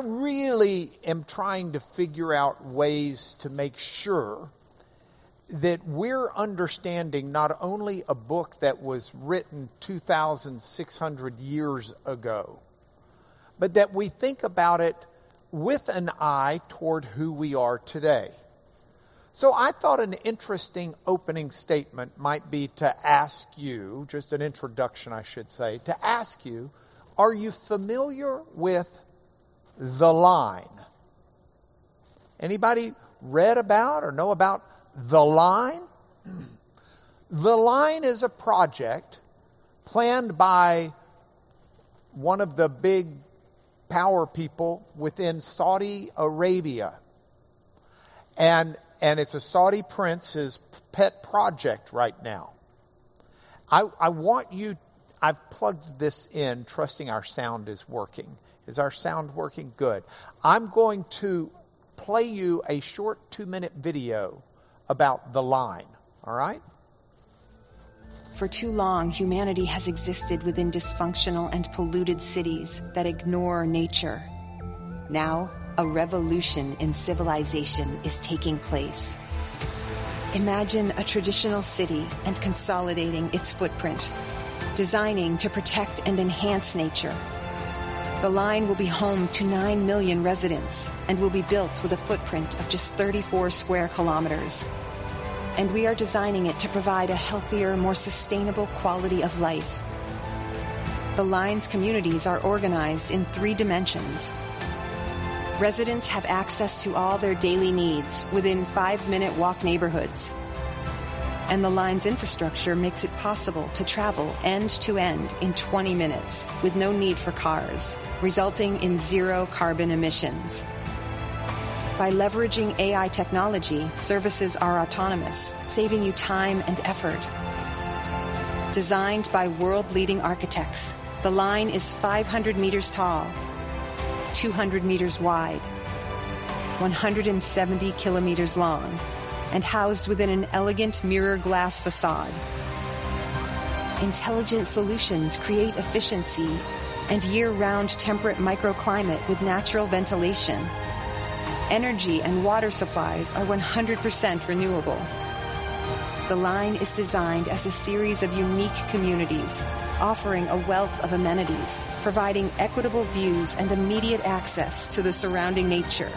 I really am trying to figure out ways to make sure that we're understanding not only a book that was written 2,600 years ago, but that we think about it with an eye toward who we are today. So I thought an interesting opening statement might be to ask you, just an introduction, I should say, to ask you, are you familiar with the line? Anybody read about or know about the line? The line is a project planned by one of the big power people within Saudi Arabia. And, and it's a Saudi prince's pet project right now. I, I want you, I've plugged this in, trusting our sound is working. Is our sound working? Good. I'm going to play you a short two minute video about the line. All right? For too long, humanity has existed within dysfunctional and polluted cities that ignore nature. Now, a revolution in civilization is taking place. Imagine a traditional city and consolidating its footprint, designing to protect and enhance nature. The line will be home to 9 million residents and will be built with a footprint of just 34 square kilometers and we are designing it to provide a healthier, more sustainable quality of life. The Line's communities are organized in three dimensions. Residents have access to all their daily needs within five minute walk neighborhoods. And the line's infrastructure makes it possible to travel end to end in 20 minutes with no need for cars, resulting in zero carbon emissions. By leveraging AI technology, services are autonomous, saving you time and effort. Designed by world leading architects, the line is 500 meters tall, 200 meters wide, 170 kilometers long, and housed within an elegant mirror glass facade. Intelligent solutions create efficiency and year round temperate microclimate with natural ventilation energy and water supplies are 100% renewable. The line is designed as a series of unique communities, offering a wealth of amenities, providing equitable views and immediate access to the surrounding nature.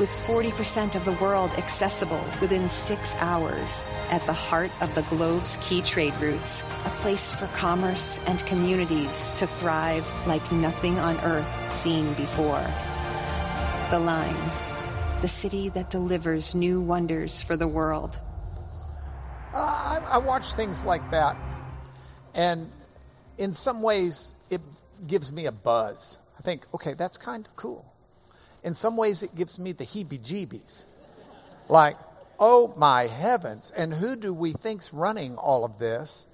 With 40% of the world accessible within six hours, at the heart of the globe's key trade routes, a place for commerce and communities to thrive like nothing on earth seen before. The Line, the city that delivers new wonders for the world. Uh, I, I watch things like that, and in some ways, it gives me a buzz. I think, okay, that's kind of cool. In some ways, it gives me the heebie jeebies. Like, oh my heavens, and who do we think's running all of this?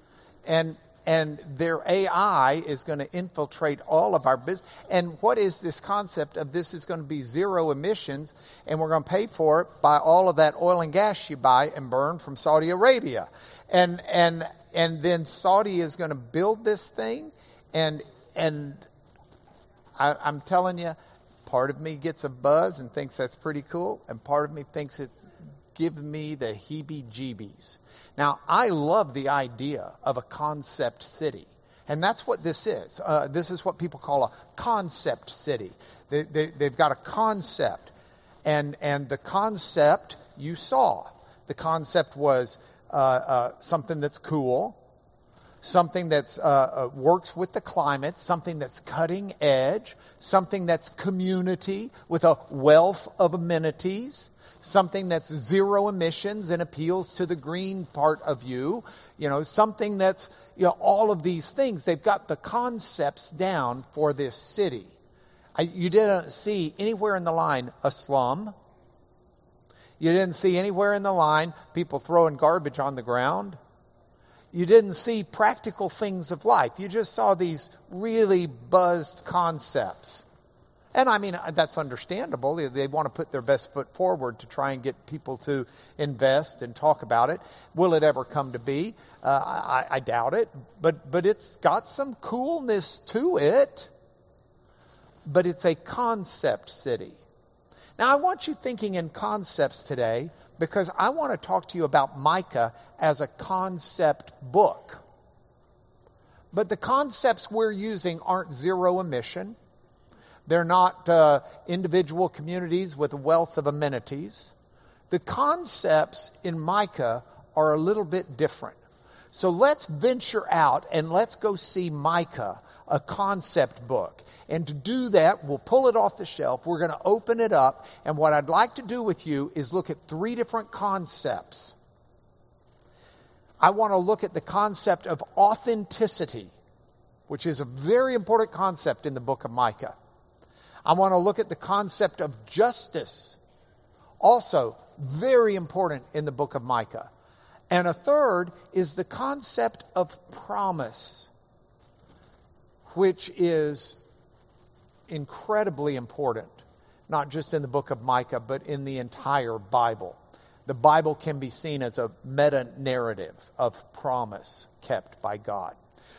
And and their AI is going to infiltrate all of our business. And what is this concept of this is going to be zero emissions and we're going to pay for it by all of that oil and gas you buy and burn from Saudi Arabia. And, and, and then Saudi is going to build this thing and, and I, I'm telling you, part of me gets a buzz and thinks that's pretty cool and part of me thinks it's giving me the heebie jeebies. Now, I love the idea of a concept city. And that's what this is. Uh, this is what people call a concept city. They, they, they've got a concept. And, and the concept you saw. The concept was uh, uh, something that's cool, something that uh, uh, works with the climate, something that's cutting edge, something that's community with a wealth of amenities, something that's zero emissions and appeals to the green part of you, you know, something that's, you know, all of these things. They've got the concepts down for this city. I, you didn't see anywhere in the line a slum. You didn't see anywhere in the line people throwing garbage on the ground. You didn't see practical things of life. You just saw these really buzzed concepts. And I mean, that's understandable. They, they, want to put their best foot forward to try and get people to invest and talk about it. Will it ever come to be? Uh, I, I, doubt it. But, but it's got some coolness to it. but it's a concept city. Now, I want you thinking in concepts today because I want to talk to you about Micah as a concept book. But the concepts we're using aren't zero emission. They're not uh, individual communities with a wealth of amenities. The concepts in Micah are a little bit different. So let's venture out and let's go see Micah, a concept book. And to do that, we'll pull it off the shelf. We're going to open it up. And what I'd like to do with you is look at three different concepts. I want to look at the concept of authenticity, which is a very important concept in the book of Micah. I want to look at the concept of justice, also very important in the book of Micah. And a third is the concept of promise, which is incredibly important, not just in the book of Micah, but in the entire Bible. The Bible can be seen as a meta narrative of promise kept by God.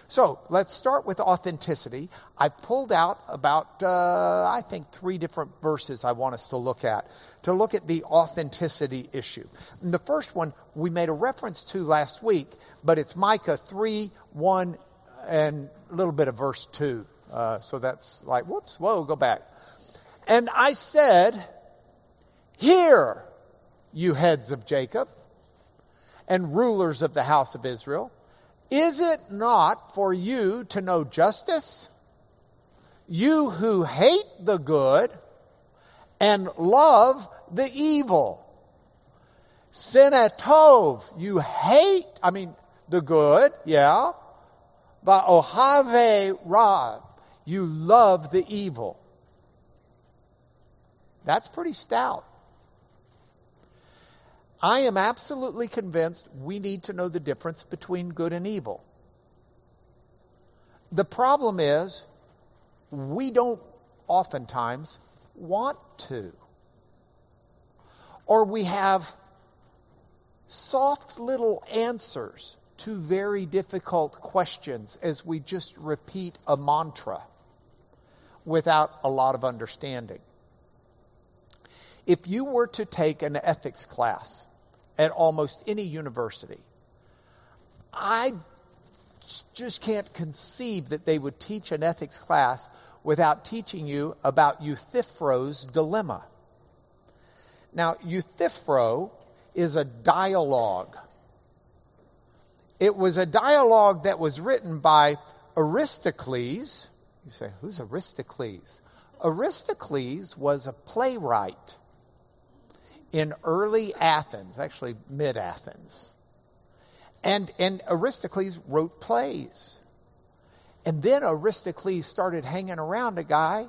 So let's start with authenticity. I pulled out about, uh, I think, three different verses I want us to look at to look at the authenticity issue. And the first one we made a reference to last week, but it's Micah 3 1 and little bit of verse 2. Uh, so that's like, whoops, whoa, go back. And I said, Hear, you heads of Jacob and rulers of the house of Israel. Is it not for you to know justice? You who hate the good and love the evil. Sinatov, you hate, I mean, the good, yeah. But ohave ra, you love the evil. That's pretty stout. I am absolutely convinced we need to know the difference between good and evil. The problem is, we don't oftentimes want to. Or we have soft little answers to very difficult questions as we just repeat a mantra without a lot of understanding. If you were to take an ethics class, at almost any university. I just can't conceive that they would teach an ethics class without teaching you about Euthyphro's dilemma. Now, Euthyphro is a dialogue. It was a dialogue that was written by Aristocles. You say, who's Aristocles? Aristocles was a playwright in early Athens, actually mid Athens. And, and Aristocles wrote plays. And then Aristocles started hanging around a guy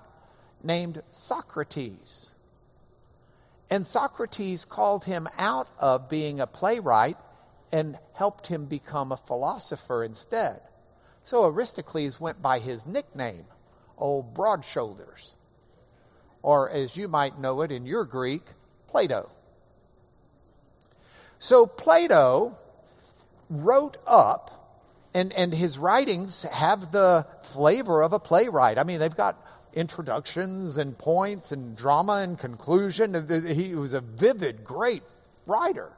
named Socrates. And Socrates called him out of being a playwright and helped him become a philosopher instead. So Aristocles went by his nickname, Old Broad Shoulders. Or as you might know it in your Greek, Plato. So Plato wrote up, and, and his writings have the flavor of a playwright. I mean, they've got introductions and points and drama and conclusion. He was a vivid, great writer.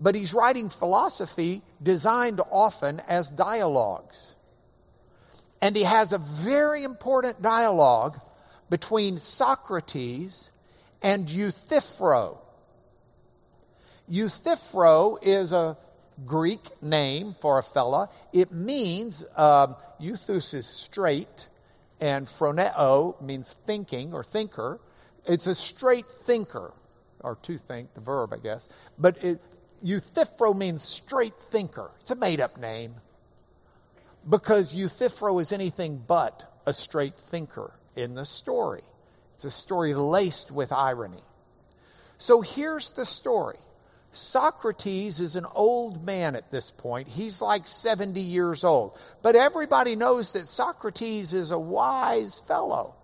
But he's writing philosophy designed often as dialogues. And he has a very important dialogue between Socrates and Euthyphro. Euthyphro is a Greek name for a fella. It means, um, euthus is straight, and phroneo means thinking or thinker. It's a straight thinker, or to think, the verb, I guess. But it, Euthyphro means straight thinker. It's a made up name because Euthyphro is anything but a straight thinker in the story. It's a story laced with irony. So here's the story Socrates is an old man at this point. He's like 70 years old. But everybody knows that Socrates is a wise fellow.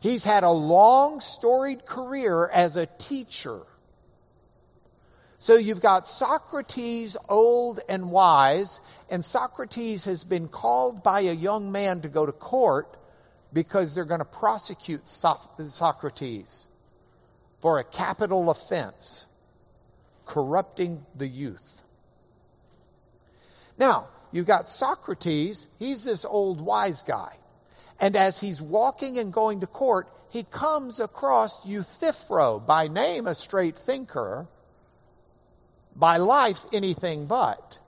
He's had a long, storied career as a teacher. So you've got Socrates, old and wise, and Socrates has been called by a young man to go to court because they're going to prosecute Socrates for a capital offense, corrupting the youth. Now, you've got Socrates, he's this old wise guy. And as he's walking and going to court, he comes across Euthyphro, by name a straight thinker, by life anything but.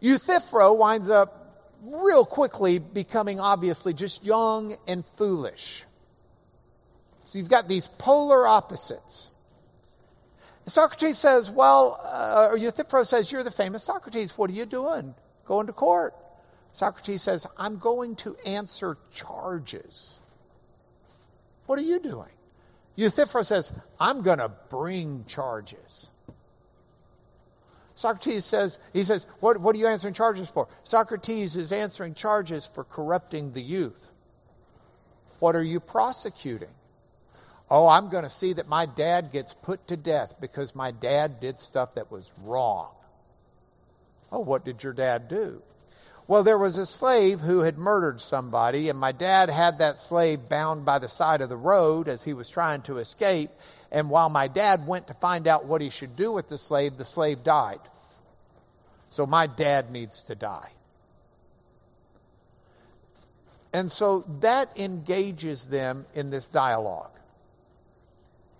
Euthyphro winds up real quickly becoming obviously just young and foolish. So you've got these polar opposites. Socrates says, Well, uh, or Euthyphro says, You're the famous Socrates. What are you doing? Going to court. Socrates says, I'm going to answer charges. What are you doing? Euthyphro says, I'm going to bring charges. Socrates says, he says, what, what are you answering charges for? Socrates is answering charges for corrupting the youth. What are you prosecuting? Oh, I'm going to see that my dad gets put to death because my dad did stuff that was wrong. Oh, what did your dad do? Well, there was a slave who had murdered somebody, and my dad had that slave bound by the side of the road as he was trying to escape. And while my dad went to find out what he should do with the slave, the slave died. So my dad needs to die. And so that engages them in this dialogue.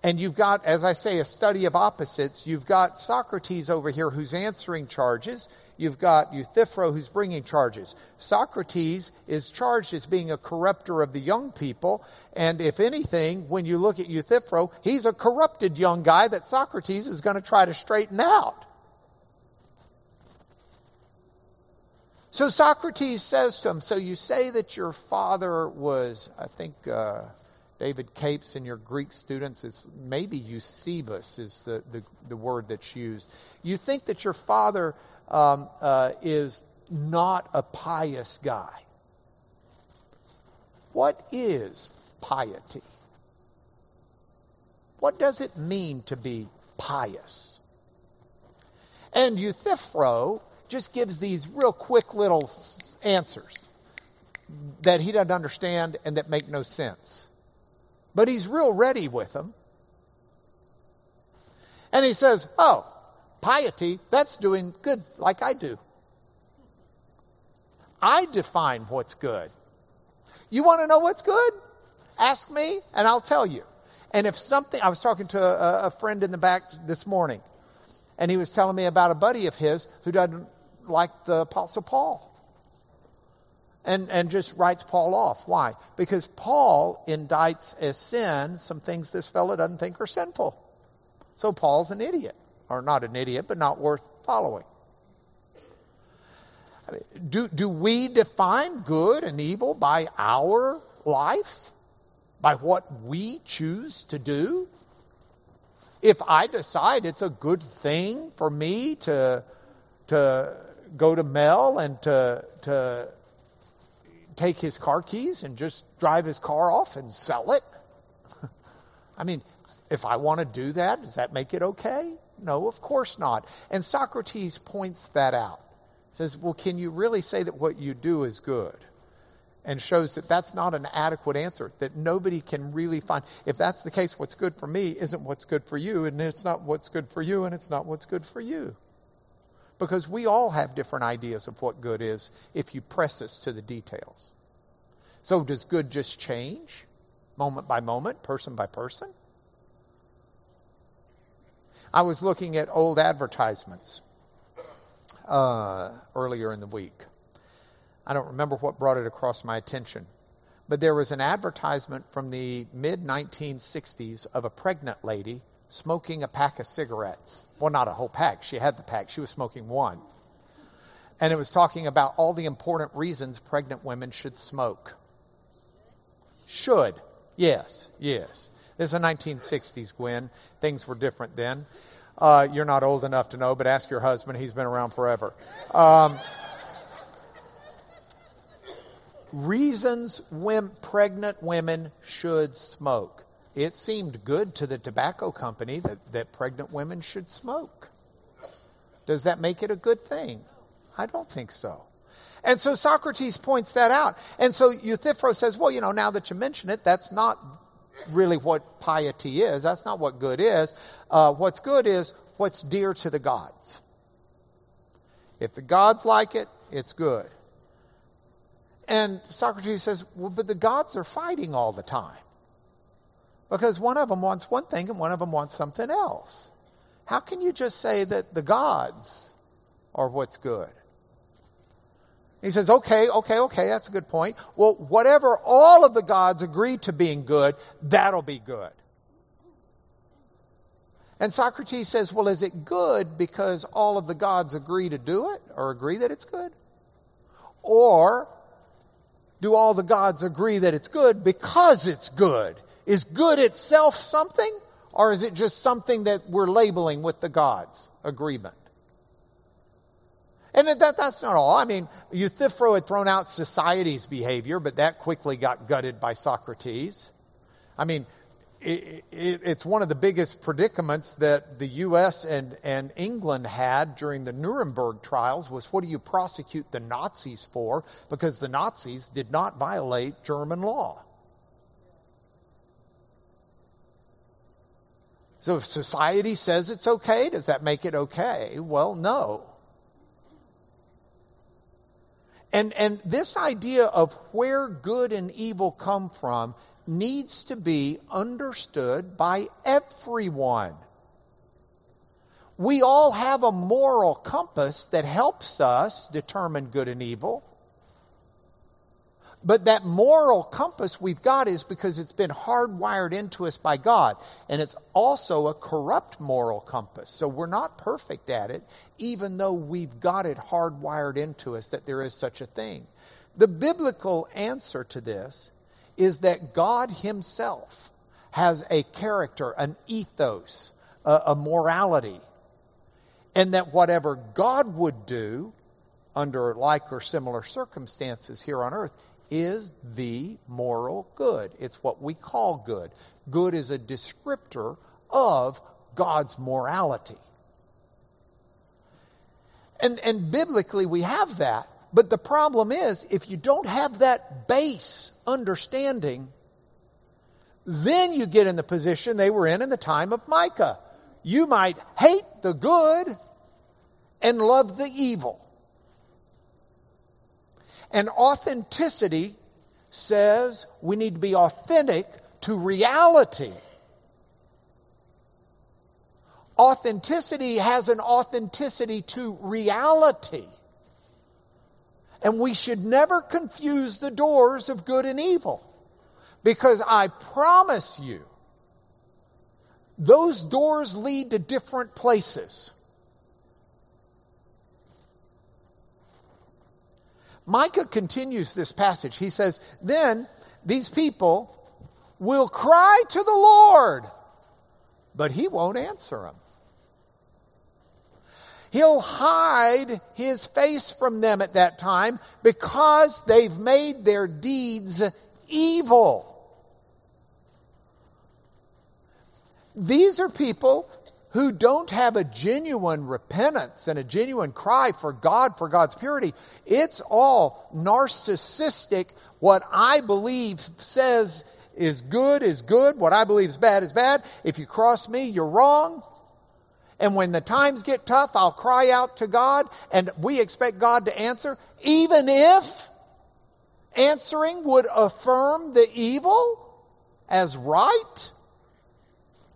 And you've got, as I say, a study of opposites. You've got Socrates over here who's answering charges. You've got Euthyphro who's bringing charges. Socrates is charged as being a corrupter of the young people. And if anything, when you look at Euthyphro, he's a corrupted young guy that Socrates is going to try to straighten out. So Socrates says to him, So you say that your father was, I think uh, David Capes and your Greek students, is maybe Eusebius is the, the, the word that's used. You think that your father um, uh, is not a pious guy. What is piety? What does it mean to be pious? And Euthyphro just gives these real quick little answers that he doesn't understand and that make no sense. But he's real ready with them. And he says, Oh, piety, that's doing good like I do. I define what's good. You want to know what's good? Ask me and I'll tell you. And if something, I was talking to a, a, friend in the back this morning, and he was telling me about a buddy of his who doesn't like the Apostle Paul. And, and just writes Paul off. Why? Because Paul indicts as sin some things this fellow doesn't think are sinful. So Paul's an idiot or not an idiot, but not worth following. I mean, do, do we define good and evil by our life? By what we choose to do? If I decide it's a good thing for me to, to go to Mel and to, to take his car keys and just drive his car off and sell it, I mean, if I want to do that, does that make it okay? No, of course not. And Socrates points that out. Says, well, can you really say that what you do is good? And shows that that's not an adequate answer, that nobody can really find. If that's the case, what's good for me isn't what's good for you, and it's not what's good for you, and it's not what's good for you. Because we all have different ideas of what good is if you press us to the details. So, does good just change moment by moment, person by person? I was looking at old advertisements uh, earlier in the week. I don't remember what brought it across my attention, but there was an advertisement from the mid 1960s of a pregnant lady smoking a pack of cigarettes. Well, not a whole pack. She had the pack, she was smoking one. And it was talking about all the important reasons pregnant women should smoke. Should. Yes, yes. This is the 1960s, Gwen. Things were different then. Uh, you're not old enough to know, but ask your husband. He's been around forever. Um, reasons when pregnant women should smoke. It seemed good to the tobacco company that, that pregnant women should smoke. Does that make it a good thing? I don't think so. And so Socrates points that out. And so Euthyphro says, well, you know, now that you mention it, that's not really what piety is. That's not what good is. Uh, what's good is what's dear to the gods. If the gods like it, it's good. And Socrates says, well, but the gods are fighting all the time. Because one of them wants one thing and one of them wants something else. How can you just say that the gods are what's good? He says, okay, okay, okay, that's a good point. Well, whatever all of the gods agree to being good, that'll be good. And Socrates says, well, is it good because all of the gods agree to do it or agree that it's good? Or do all the gods agree that it's good because it's good? Is good itself something or is it just something that we're labeling with the gods' agreement? And that, that's not all. I mean, Euthyphro had thrown out society's behavior, but that quickly got gutted by Socrates. I mean, it, it, it's one of the biggest predicaments that the U.S. and, and England had during the Nuremberg trials was what do you prosecute the Nazis for? Because the Nazis did not violate German law. So if society says it's okay, does that make it okay? Well, no. And, and this idea of where good and evil come from needs to be understood by everyone. We all have a moral compass that helps us determine good and evil. But that moral compass we've got is because it's been hardwired into us by God. And it's also a corrupt moral compass. So we're not perfect at it, even though we've got it hardwired into us that there is such a thing. The biblical answer to this is that God Himself has a character, an ethos, a, a morality. And that whatever God would do under like or similar circumstances here on earth, is the moral good. It's what we call good. Good is a descriptor of God's morality. And, and biblically, we have that. But the problem is, if you don't have that base understanding, then you get in the position they were in in the time of Micah. You might hate the good and love the evil. And authenticity says we need to be authentic to reality. Authenticity has an authenticity to reality. And we should never confuse the doors of good and evil. Because I promise you, those doors lead to different places. Micah continues this passage. He says, Then these people will cry to the Lord, but he won't answer them. He'll hide his face from them at that time because they've made their deeds evil. These are people who don't have a genuine repentance and a genuine cry for God, for God's purity. It's all narcissistic. What I believe says is good is good. What I believe is bad is bad. If you cross me, you're wrong. And when the times get tough, I'll cry out to God and we expect God to answer, even if answering would affirm the evil as right.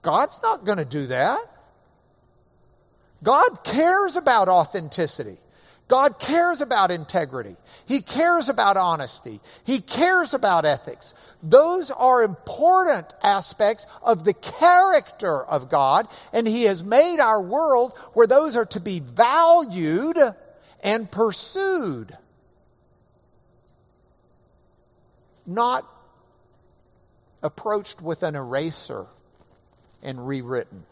God's not going to do that. God cares about authenticity. God cares about integrity. He cares about honesty. He cares about ethics. Those are important aspects of the character of God, and He has made our world where those are to be valued and pursued. Not approached with an eraser and rewritten.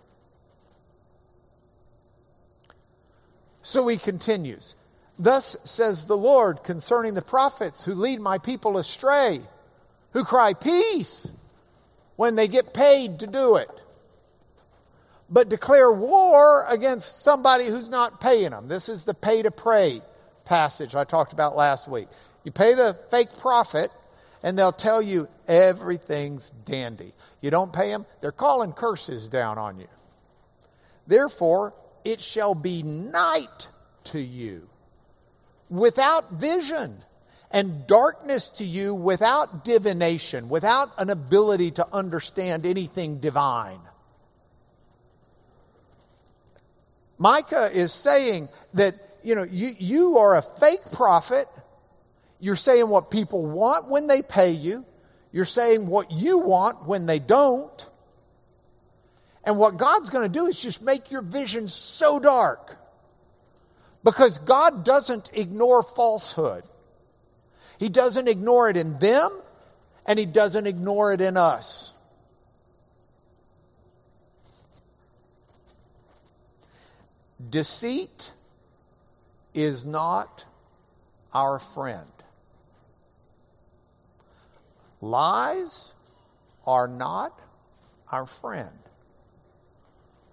So he continues. Thus says the Lord concerning the prophets who lead my people astray, who cry peace when they get paid to do it, but declare war against somebody who's not paying them. This is the pay to pray passage I talked about last week. You pay the fake prophet, and they'll tell you everything's dandy. You don't pay them, they're calling curses down on you. Therefore, it shall be night to you without vision and darkness to you without divination, without an ability to understand anything divine. Micah is saying that, you know, you, you are a fake prophet. You're saying what people want when they pay you. You're saying what you want when they don't. And what God's going to do is just make your vision so dark. Because God doesn't ignore falsehood. He doesn't ignore it in them, and He doesn't ignore it in us. Deceit is not our friend. Lies are not our friend.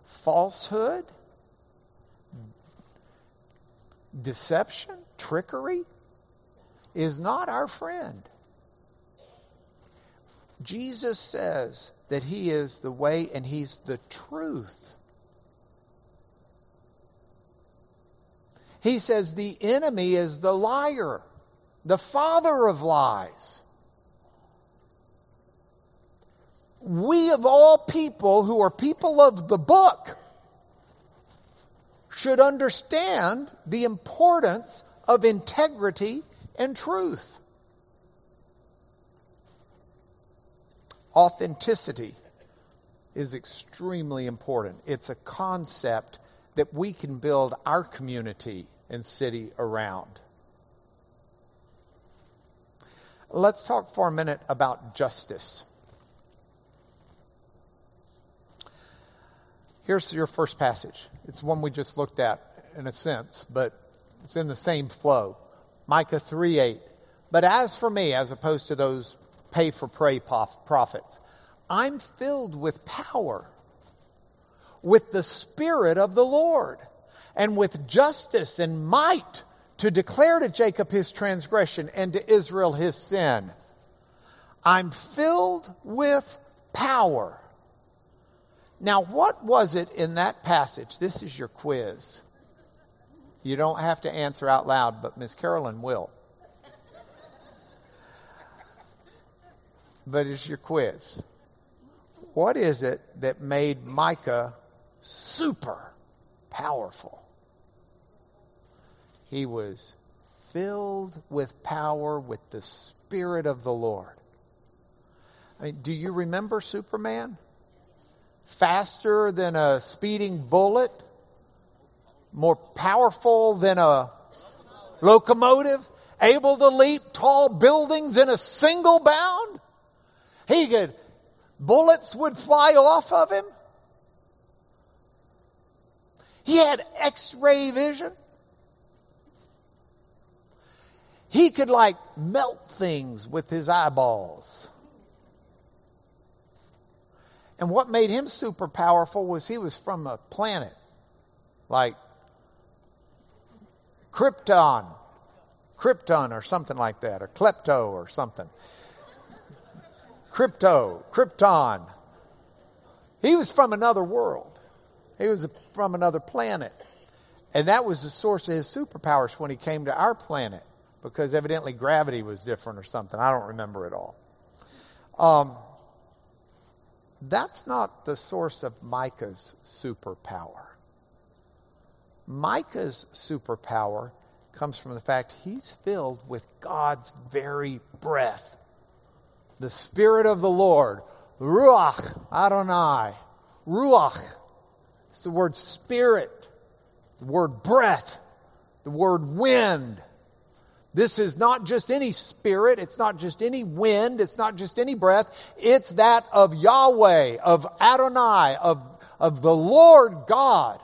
Falsehood, deception, trickery is not our friend. Jesus says that He is the way and He's the truth. He says the enemy is the liar, the father of lies. We, of all people who are people of the book, should understand the importance of integrity and truth. Authenticity is extremely important. It's a concept that we can build our community and city around. Let's talk for a minute about justice. Here's your first passage. It's one we just looked at in a sense, but it's in the same flow. Micah 3 8. But as for me, as opposed to those pay for pray prophets, I'm filled with power, with the Spirit of the Lord and with justice and might to declare to Jacob his transgression and to Israel his sin. I'm filled with power. Now, what was it in that passage? This is your quiz. You don't have to answer out loud, but Miss Carolyn will. But it's your quiz. What is it that made Micah super powerful? He was filled with power with the Spirit of the Lord. I mean, do you remember Superman? Faster than a speeding bullet, more powerful than a locomotive, able to leap tall buildings in a single bound. He could, bullets would fly off of him. He had x ray vision. He could like melt things with his eyeballs. And what made him super powerful was he was from a planet like Krypton, Krypton or something like that, or Klepto or something. Crypto, Krypton. He was from another world. He was from another planet. And that was the source of his superpowers when he came to our planet because evidently gravity was different or something. I don't remember it all. Um, that's not the source of Micah's superpower. Micah's superpower comes from the fact he's filled with God's very breath. The Spirit of the Lord, Ruach Adonai, Ruach. It's the word spirit, the word breath, the word wind. This is not just any spirit, it's not just any wind, it's not just any breath, it's that of Yahweh, of Adonai, of, of the Lord God.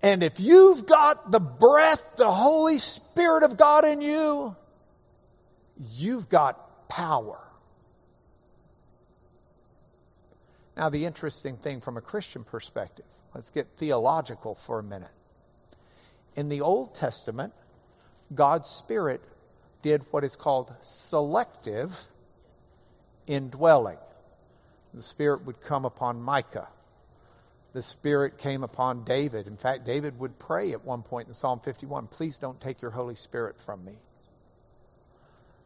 And if you've got the breath, the Holy Spirit of God in you, you've got power. Now, the interesting thing from a Christian perspective, let's get theological for a minute. In the Old Testament, God's Spirit did what is called selective indwelling. The Spirit would come upon Micah. The Spirit came upon David. In fact, David would pray at one point in Psalm 51 Please don't take your Holy Spirit from me.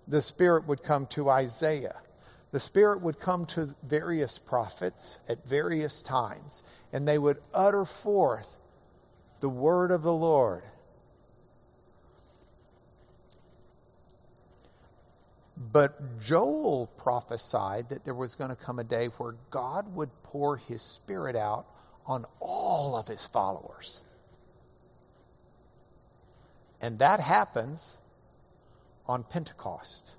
The Spirit would come to Isaiah. The Spirit would come to various prophets at various times, and they would utter forth the word of the Lord. But Joel prophesied that there was going to come a day where God would pour his Spirit out on all of his followers. And that happens on Pentecost.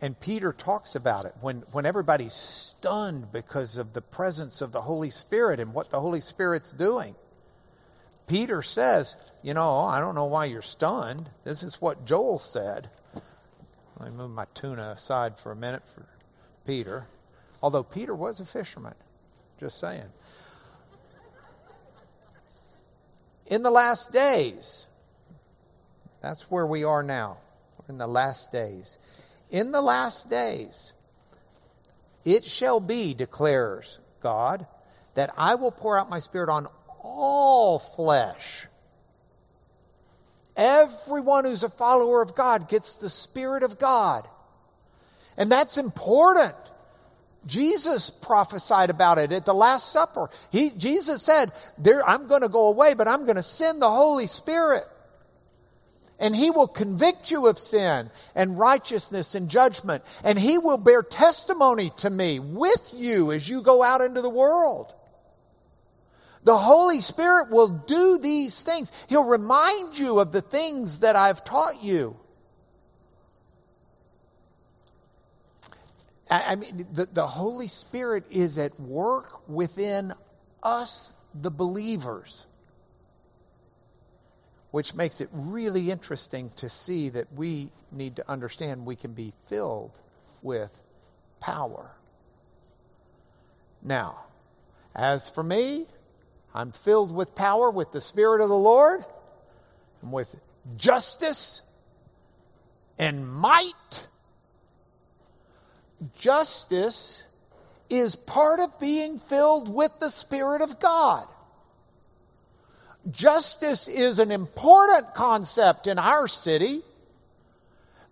And Peter talks about it when, when everybody's stunned because of the presence of the Holy Spirit and what the Holy Spirit's doing. Peter says, You know, I don't know why you're stunned. This is what Joel said. Let me move my tuna aside for a minute for Peter. Although Peter was a fisherman. Just saying. In the last days, that's where we are now. We're in the last days. In the last days, it shall be, declares God, that I will pour out my spirit on all flesh. Everyone who's a follower of God gets the Spirit of God. And that's important. Jesus prophesied about it at the Last Supper. He, Jesus said, I'm going to go away, but I'm going to send the Holy Spirit. And he will convict you of sin and righteousness and judgment. And he will bear testimony to me with you as you go out into the world. The Holy Spirit will do these things. He'll remind you of the things that I've taught you. I mean, the, the Holy Spirit is at work within us, the believers, which makes it really interesting to see that we need to understand we can be filled with power. Now, as for me, I'm filled with power with the Spirit of the Lord and with justice and might. Justice is part of being filled with the Spirit of God. Justice is an important concept in our city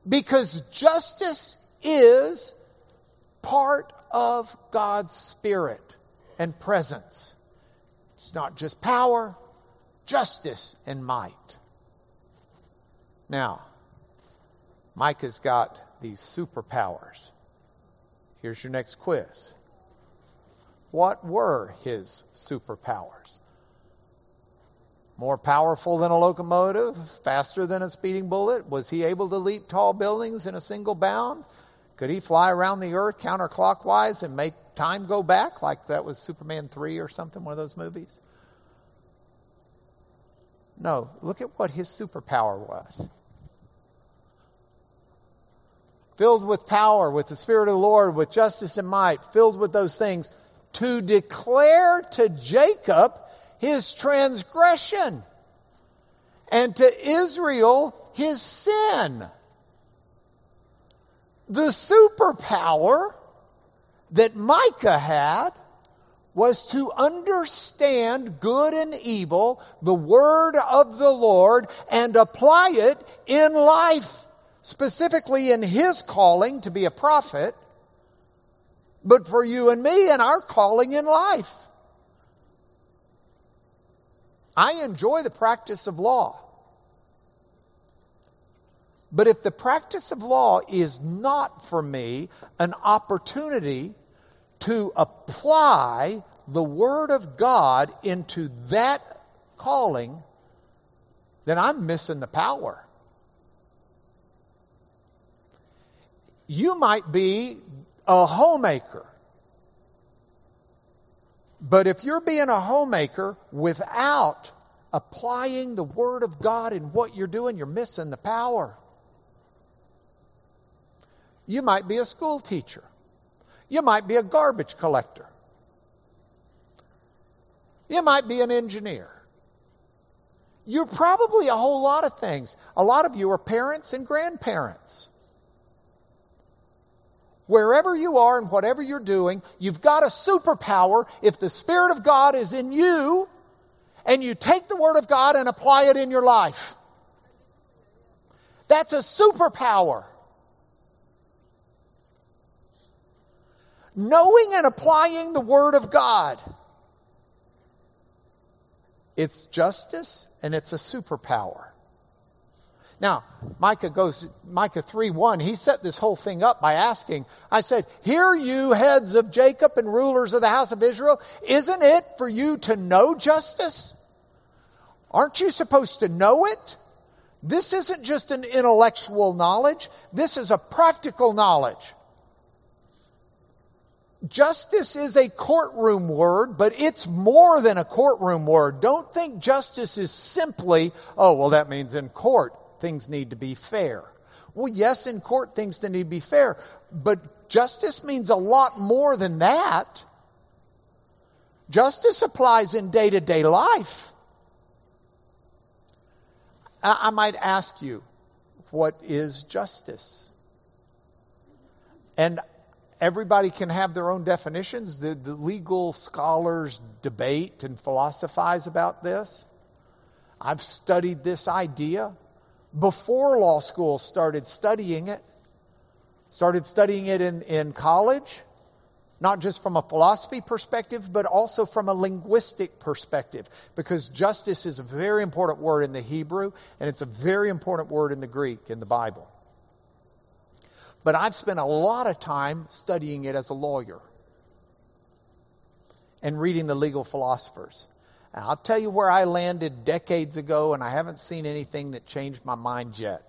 because justice is part of God's Spirit and presence. It's not just power, justice, and might. Now, Micah's got these superpowers. Here's your next quiz. What were his superpowers? More powerful than a locomotive, faster than a speeding bullet? Was he able to leap tall buildings in a single bound? Could he fly around the earth counterclockwise and make time go back, like that was Superman 3 or something, one of those movies? No, look at what his superpower was. Filled with power, with the Spirit of the Lord, with justice and might, filled with those things, to declare to Jacob his transgression and to Israel his sin. The superpower that Micah had was to understand good and evil, the word of the Lord, and apply it in life, specifically in his calling to be a prophet, but for you and me and our calling in life. I enjoy the practice of law. But if the practice of law is not for me an opportunity to apply the Word of God into that calling, then I'm missing the power. You might be a homemaker. But if you're being a homemaker without applying the Word of God in what you're doing, you're missing the power. You might be a school teacher. You might be a garbage collector. You might be an engineer. You're probably a whole lot of things. A lot of you are parents and grandparents. Wherever you are and whatever you're doing, you've got a superpower if the Spirit of God is in you and you take the Word of God and apply it in your life. That's a superpower. Knowing and applying the Word of God. It's justice and it's a superpower. Now, Micah goes, Micah 3 1, he set this whole thing up by asking, I said, Hear you, heads of Jacob and rulers of the house of Israel, isn't it for you to know justice? Aren't you supposed to know it? This isn't just an intellectual knowledge, this is a practical knowledge. Justice is a courtroom word, but it's more than a courtroom word. Don't think justice is simply, oh, well, that means in court things need to be fair. Well, yes, in court things need to be fair, but justice means a lot more than that. Justice applies in day to day life. I might ask you, what is justice? And everybody can have their own definitions. The, the, legal scholars debate and philosophize about this. I've studied this idea before law school started studying it. Started studying it in, in college, not just from a philosophy perspective, but also from a linguistic perspective, because justice is a very important word in the Hebrew, and it's a very important word in the Greek in the Bible. But I've spent a lot of time studying it as a lawyer and reading the legal philosophers. And I'll tell you where I landed decades ago, and I haven't seen anything that changed my mind yet.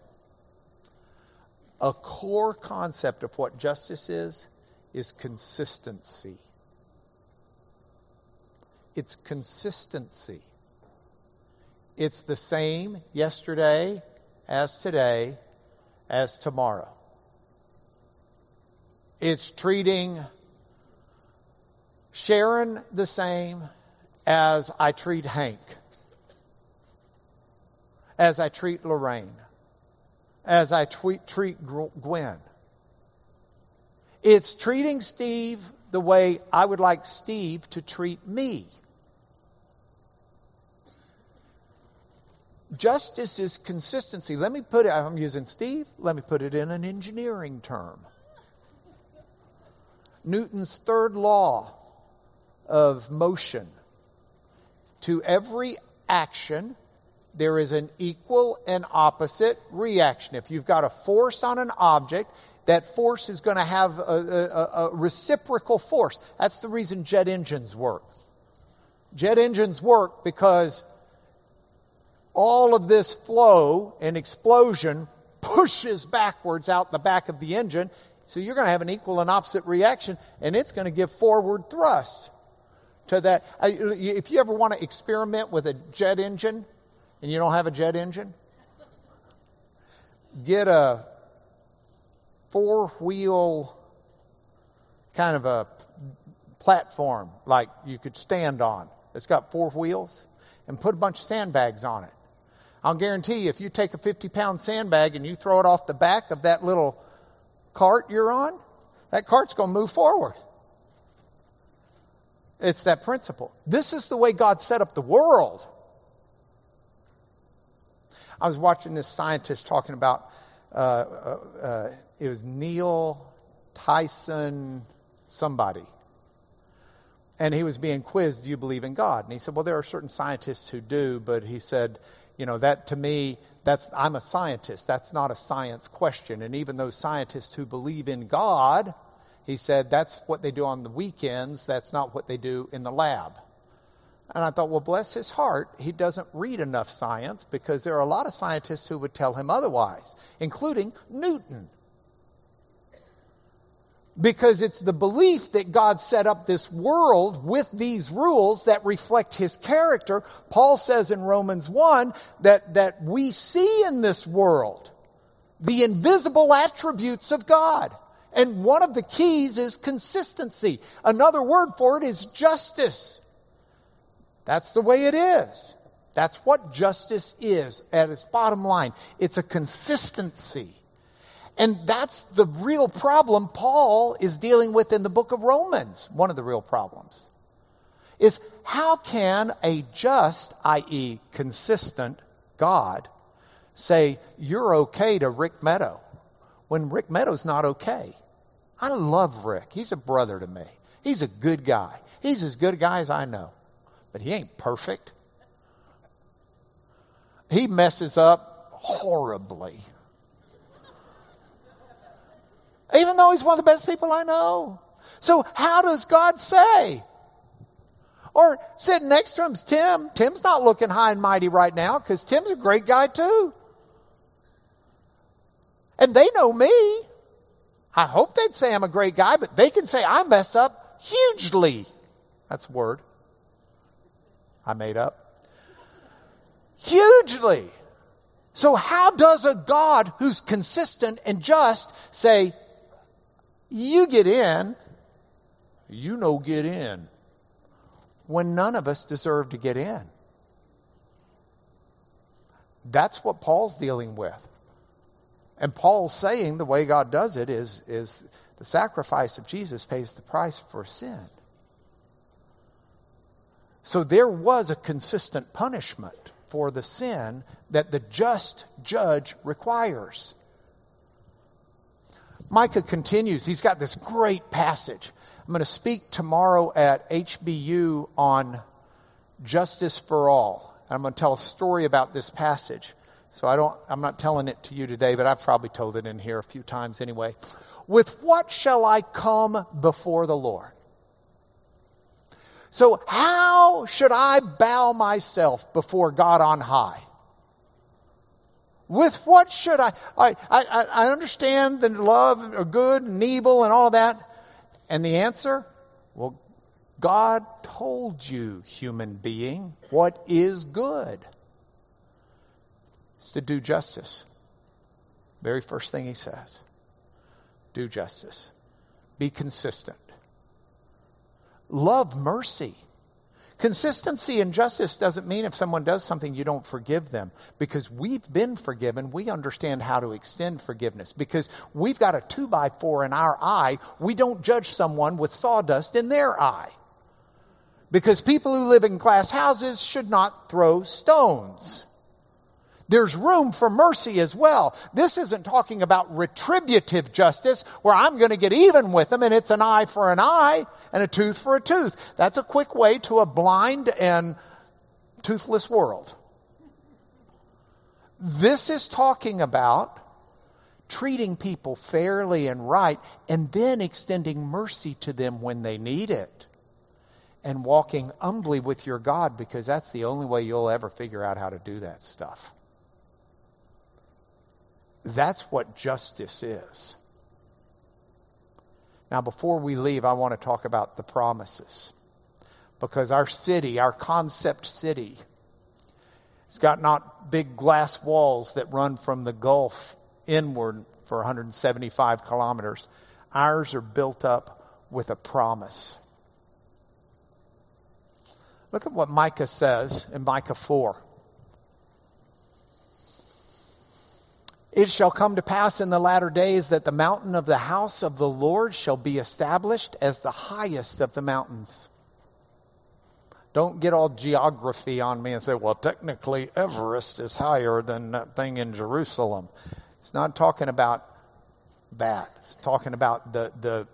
A core concept of what justice is is consistency. It's consistency. It's the same yesterday as today as tomorrow. It's treating Sharon the same as I treat Hank, as I treat Lorraine, as I treat, treat Gwen. It's treating Steve the way I would like Steve to treat me. Justice is consistency. Let me put it, I'm using Steve, let me put it in an engineering term. Newton's third law of motion. To every action, there is an equal and opposite reaction. If you've got a force on an object, that force is going to have a, a, a, reciprocal force. That's the reason jet engines work. Jet engines work because all of this flow and explosion pushes backwards out the back of the engine so you're going to have an equal and opposite reaction, and it's going to give forward thrust to that. If you ever want to experiment with a jet engine and you don't have a jet engine, get a four wheel kind of a platform like you could stand on. It's got four wheels and put a bunch of sandbags on it. I'll guarantee you, if you take a 50 pound sandbag and you throw it off the back of that little cart you're on, that cart's going to move forward. It's that principle. This is the way God set up the world. I was watching this scientist talking about, uh, uh, uh, it was Neil Tyson somebody. And he was being quizzed, Do you believe in God? And he said, Well, there are certain scientists who do, but he said, You know, that to me, that's, I'm a scientist. That's not a science question. And even those scientists who believe in God, he said, that's what they do on the weekends. That's not what they do in the lab. And I thought, well, bless his heart, he doesn't read enough science because there are a lot of scientists who would tell him otherwise, including Newton because it's the belief that God set up this world with these rules that reflect his character. Paul says in Romans 1 that, that we see in this world the invisible attributes of God. And one of the keys is consistency. Another word for it is justice. That's the way it is. That's what justice is at its bottom line. It's a consistency. And that's the real problem Paul is dealing with in the book of Romans. One of the real problems is how can a just, i.e., consistent God say, you're okay to Rick Meadow when Rick Meadow's not okay? I love Rick. He's a brother to me. He's a good guy. He's as good a guy as I know, but he ain't perfect. He messes up horribly. Even though he's one of the best people I know. So, how does God say? Or sitting next to him's Tim. Tim's not looking high and mighty right now because Tim's a great guy too. And they know me. I hope they'd say I'm a great guy, but they can say I mess up hugely. That's a word I made up. Hugely. So, how does a God who's consistent and just say, You get in, you know, get in, when none of us deserve to get in? That's what Paul's dealing with. And Paul's saying the way God does it is, is the sacrifice of Jesus pays the price for sin. So there was a consistent punishment for the sin that the just judge requires. Micah continues. He's got this great passage. I'm going to speak tomorrow at HBU on justice for all. I'm going to tell a story about this passage. So I don't, I'm not telling it to you today, but I've probably told it in here a few times anyway. With what shall I come before the Lord? So how should I bow myself before God on high? With what should I? I, I, I understand the love or good and evil and all of that. And the answer? Well, God told you, human being, what is good is to do justice. Very first thing he says do justice, be consistent, love mercy. Consistency and justice doesn't mean if someone does something, you don't forgive them. Because we've been forgiven, we understand how to extend forgiveness. Because we've got a two by four in our eye, we don't judge someone with sawdust in their eye. Because people who live in glass houses should not throw stones. There's room for mercy as well. This isn't talking about retributive justice where I'm going to get even with them and it's an eye for an eye and a tooth for a tooth. That's a quick way to a blind and toothless world. This is talking about treating people fairly and right and then extending mercy to them when they need it and walking humbly with your God because that's the only way you'll ever figure out how to do that stuff. That's what justice is. Now, before we leave, I want to talk about the promises. Because our city, our concept city, it's got not big glass walls that run from the Gulf inward for 175 kilometers. Ours are built up with a promise. Look at what Micah says in Micah 4. It shall come to pass in the latter days that the mountain of the house of the Lord shall be established as the highest of the mountains. Don't get all geography on me and say, well, technically Everest is higher than that thing in Jerusalem. It's not talking about that. It's talking about the, the,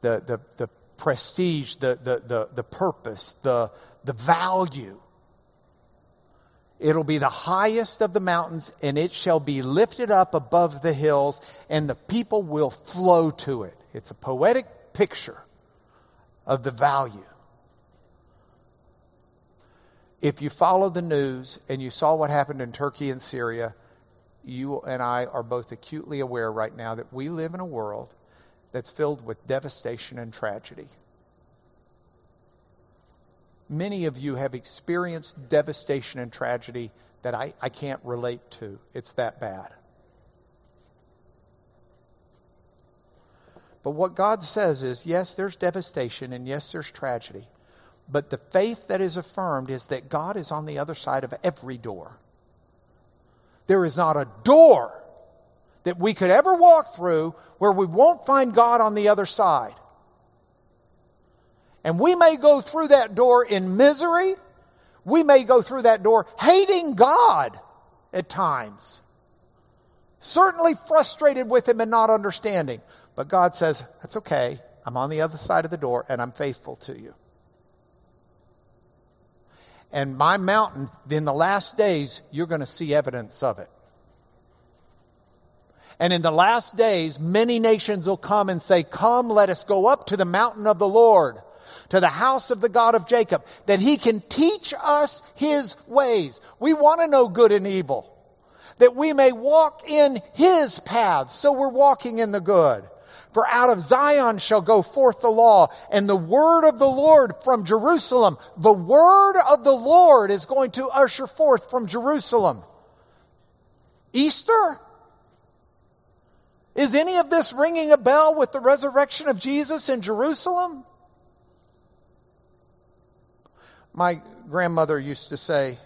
the, the, the prestige, the, the, the, the purpose, the, the value It'll be the highest of the mountains, and it shall be lifted up above the hills, and the people will flow to it. It's a poetic picture of the value. If you follow the news and you saw what happened in Turkey and Syria, you and I are both acutely aware right now that we live in a world that's filled with devastation and tragedy. Many of you have experienced devastation and tragedy that I, I can't relate to. It's that bad. But what God says is yes, there's devastation and yes, there's tragedy. But the faith that is affirmed is that God is on the other side of every door. There is not a door that we could ever walk through where we won't find God on the other side. And we may go through that door in misery. We may go through that door hating God at times. Certainly frustrated with Him and not understanding. But God says, That's okay. I'm on the other side of the door and I'm faithful to you. And my mountain, in the last days, you're going to see evidence of it. And in the last days, many nations will come and say, Come, let us go up to the mountain of the Lord, to the house of the God of Jacob, that he can teach us his ways. We want to know good and evil, that we may walk in his paths. So we're walking in the good. For out of Zion shall go forth the law and the word of the Lord from Jerusalem. The word of the Lord is going to usher forth from Jerusalem. Easter? Is any of this ringing a bell with the resurrection of Jesus in Jerusalem? My grandmother used to say,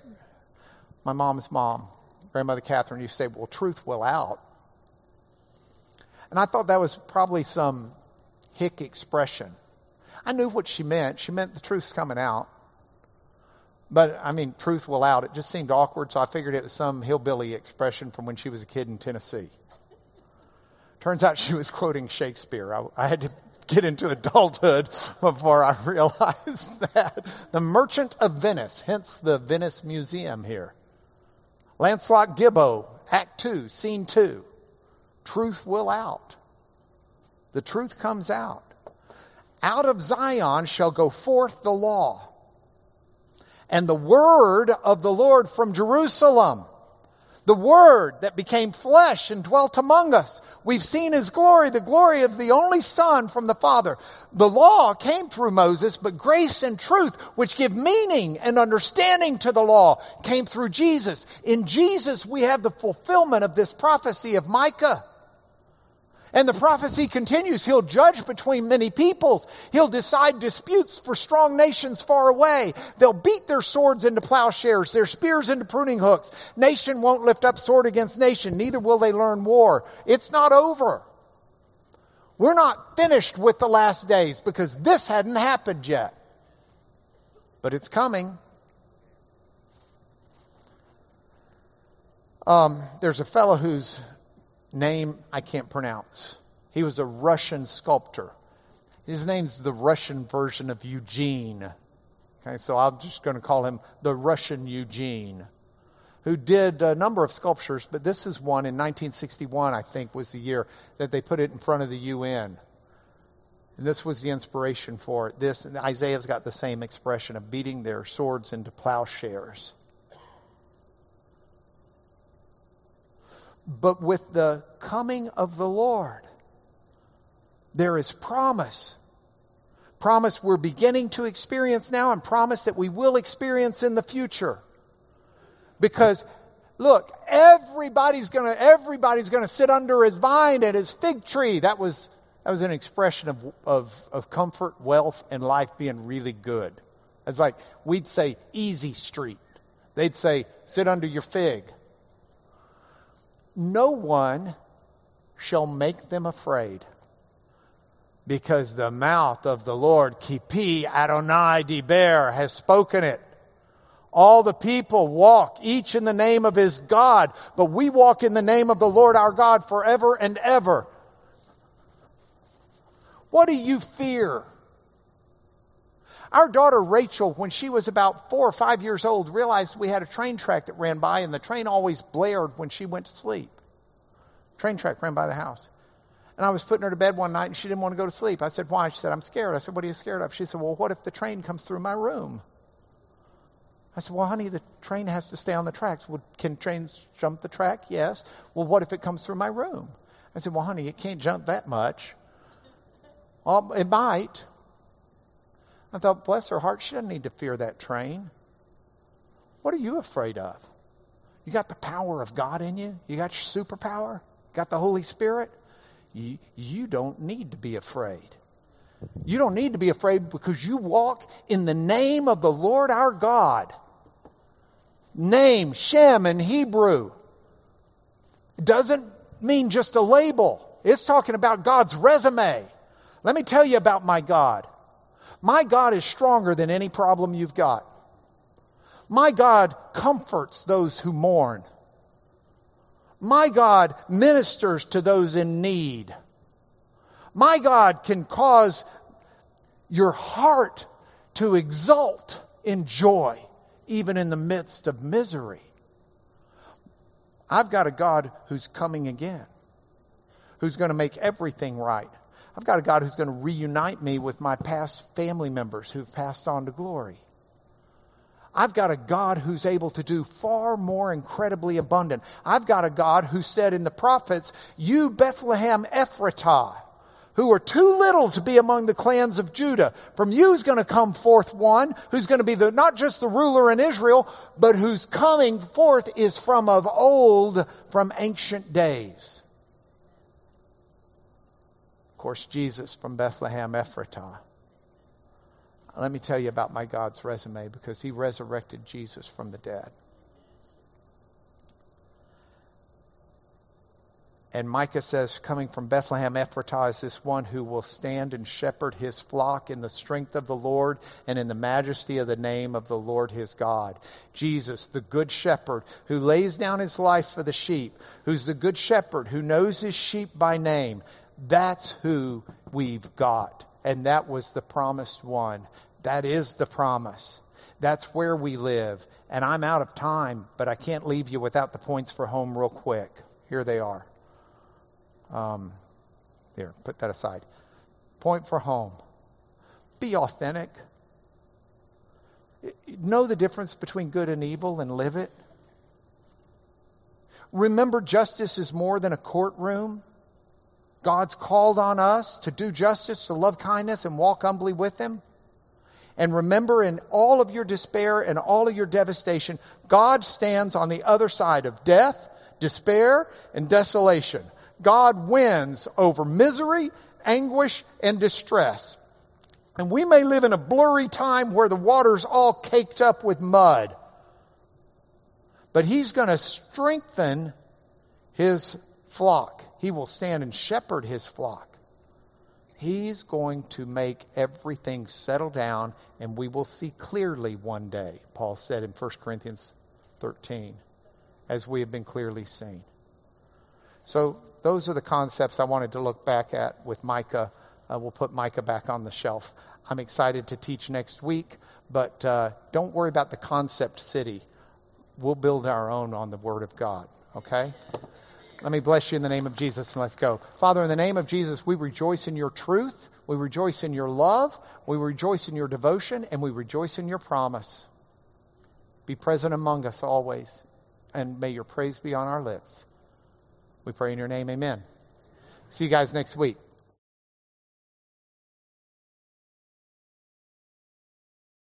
my mom's mom, grandmother Catherine, used to say, Well, truth will out. And I thought that was probably some hick expression. I knew what she meant. She meant the truth's coming out. But I mean, truth will out. It just seemed awkward, so I figured it was some hillbilly expression from when she was a kid in Tennessee. Turns out she was quoting Shakespeare. I, I had to get into adulthood before I realized that. The Merchant of Venice, hence the Venice Museum here. Lancelot Gobbo, Act 2, Scene 2. Truth will out. The truth comes out. Out of Zion shall go forth the law and the word of the Lord from Jerusalem the Word that became flesh and dwelt among us. We've seen His glory, the glory of the only Son from the Father. The law came through Moses, but grace and truth, which give meaning and understanding to the law, came through Jesus. In Jesus, we have the fulfillment of this prophecy of Micah. And the prophecy continues. He'll judge between many peoples. He'll decide disputes for strong nations far away. They'll beat their swords into plowshares, their spears into pruning hooks. Nation won't lift up sword against nation, neither will they learn war. It's not over. We're not finished with the last days because this hadn't happened yet. But it's coming. Um, there's a fellow who's name I can't pronounce. He was a Russian sculptor. His name's the Russian version of Eugene. Okay, so I'm just going to call him the Russian Eugene, who did a number of sculptures, but this is one in 1961, I think, was the year that they put it in front of the UN. And this was the inspiration for it. This, Isaiah's got the same expression of beating their swords into plowshares. But with the coming of the Lord, there is promise. Promise we're beginning to experience now, and promise that we will experience in the future. Because look, everybody's gonna everybody's gonna sit under his vine and his fig tree. That was that was an expression of, of, of comfort, wealth, and life being really good. It's like we'd say easy street. They'd say, sit under your fig no one shall make them afraid. Because the mouth of the Lord, Kipi Adonai Diber, has spoken it. All the people walk, each in the name of his God, but we walk in the name of the Lord our God forever and ever. What do you fear? Our daughter Rachel, when she was about four or five years old, realized we had a train track that ran by, and the train always blared when she went to sleep. Train track ran by the house. And I was putting her to bed one night, and she didn't want to go to sleep. I said, Why? She said, I'm scared. I said, What are you scared of? She said, Well, what if the train comes through my room? I said, Well, honey, the train has to stay on the tracks. Well, can trains jump the track? Yes. Well, what if it comes through my room? I said, Well, honey, it can't jump that much. Well, it might. I thought, bless her heart, she doesn't need to fear that train. What are you afraid of? You got the power of God in you? You got your superpower? Got the Holy Spirit? You, you don't need to be afraid. You don't need to be afraid because you walk in the name of the Lord our God. Name, Shem in Hebrew. Doesn't mean just a label. It's talking about God's resume. Let me tell you about my God. My God is stronger than any problem you've got. My God comforts those who mourn. My God ministers to those in need. My God can cause your heart to exult in joy, even in the midst of misery. I've got a God who's coming again, who's going to make everything right. I've got a God who's going to reunite me with my past family members who've passed on to glory. I've got a God who's able to do far more incredibly abundant. I've got a God who said in the prophets, You, Bethlehem Ephratah, who are too little to be among the clans of Judah. From you is going to come forth one who's going to be the, not just the ruler in Israel, but whose coming forth is from of old, from ancient days. Course, Jesus from Bethlehem Ephratah. Let me tell you about my God's resume because he resurrected Jesus from the dead. And Micah says, coming from Bethlehem Ephratah is this one who will stand and shepherd his flock in the strength of the Lord and in the majesty of the name of the Lord his God. Jesus, the good shepherd who lays down his life for the sheep, who's the good shepherd who knows his sheep by name. That's who we've got. And that was the promised one. That is the promise. That's where we live. And I'm out of time, but I can't leave you without the points for home real quick. Here they are. Um, there, put that aside. Point for home. Be authentic. Know the difference between good and evil and live it. Remember, justice is more than a courtroom. God's called on us to do justice, to love kindness, and walk humbly with Him. And remember, in all of your despair and all of your devastation, God stands on the other side of death, despair, and desolation. God wins over misery, anguish, and distress. And we may live in a blurry time where the water's all caked up with mud. But He's going to strengthen His flock. He will stand and shepherd His flock. He's going to make everything settle down, and we will see clearly one day, Paul said in 1 Corinthians 13, as we have been clearly seen. So, those are the concepts I wanted to look back at with Micah. Uh, we'll put Micah back on the shelf. I'm excited to teach next week, but uh, don't worry about the concept city. We'll build our own on the Word of God, okay? Let me bless you in the name of Jesus and let's go. Father, in the name of Jesus, we rejoice in your truth. We rejoice in your love. We rejoice in your devotion and we rejoice in your promise. Be present among us always and may your praise be on our lips. We pray in your name. Amen. See you guys next week.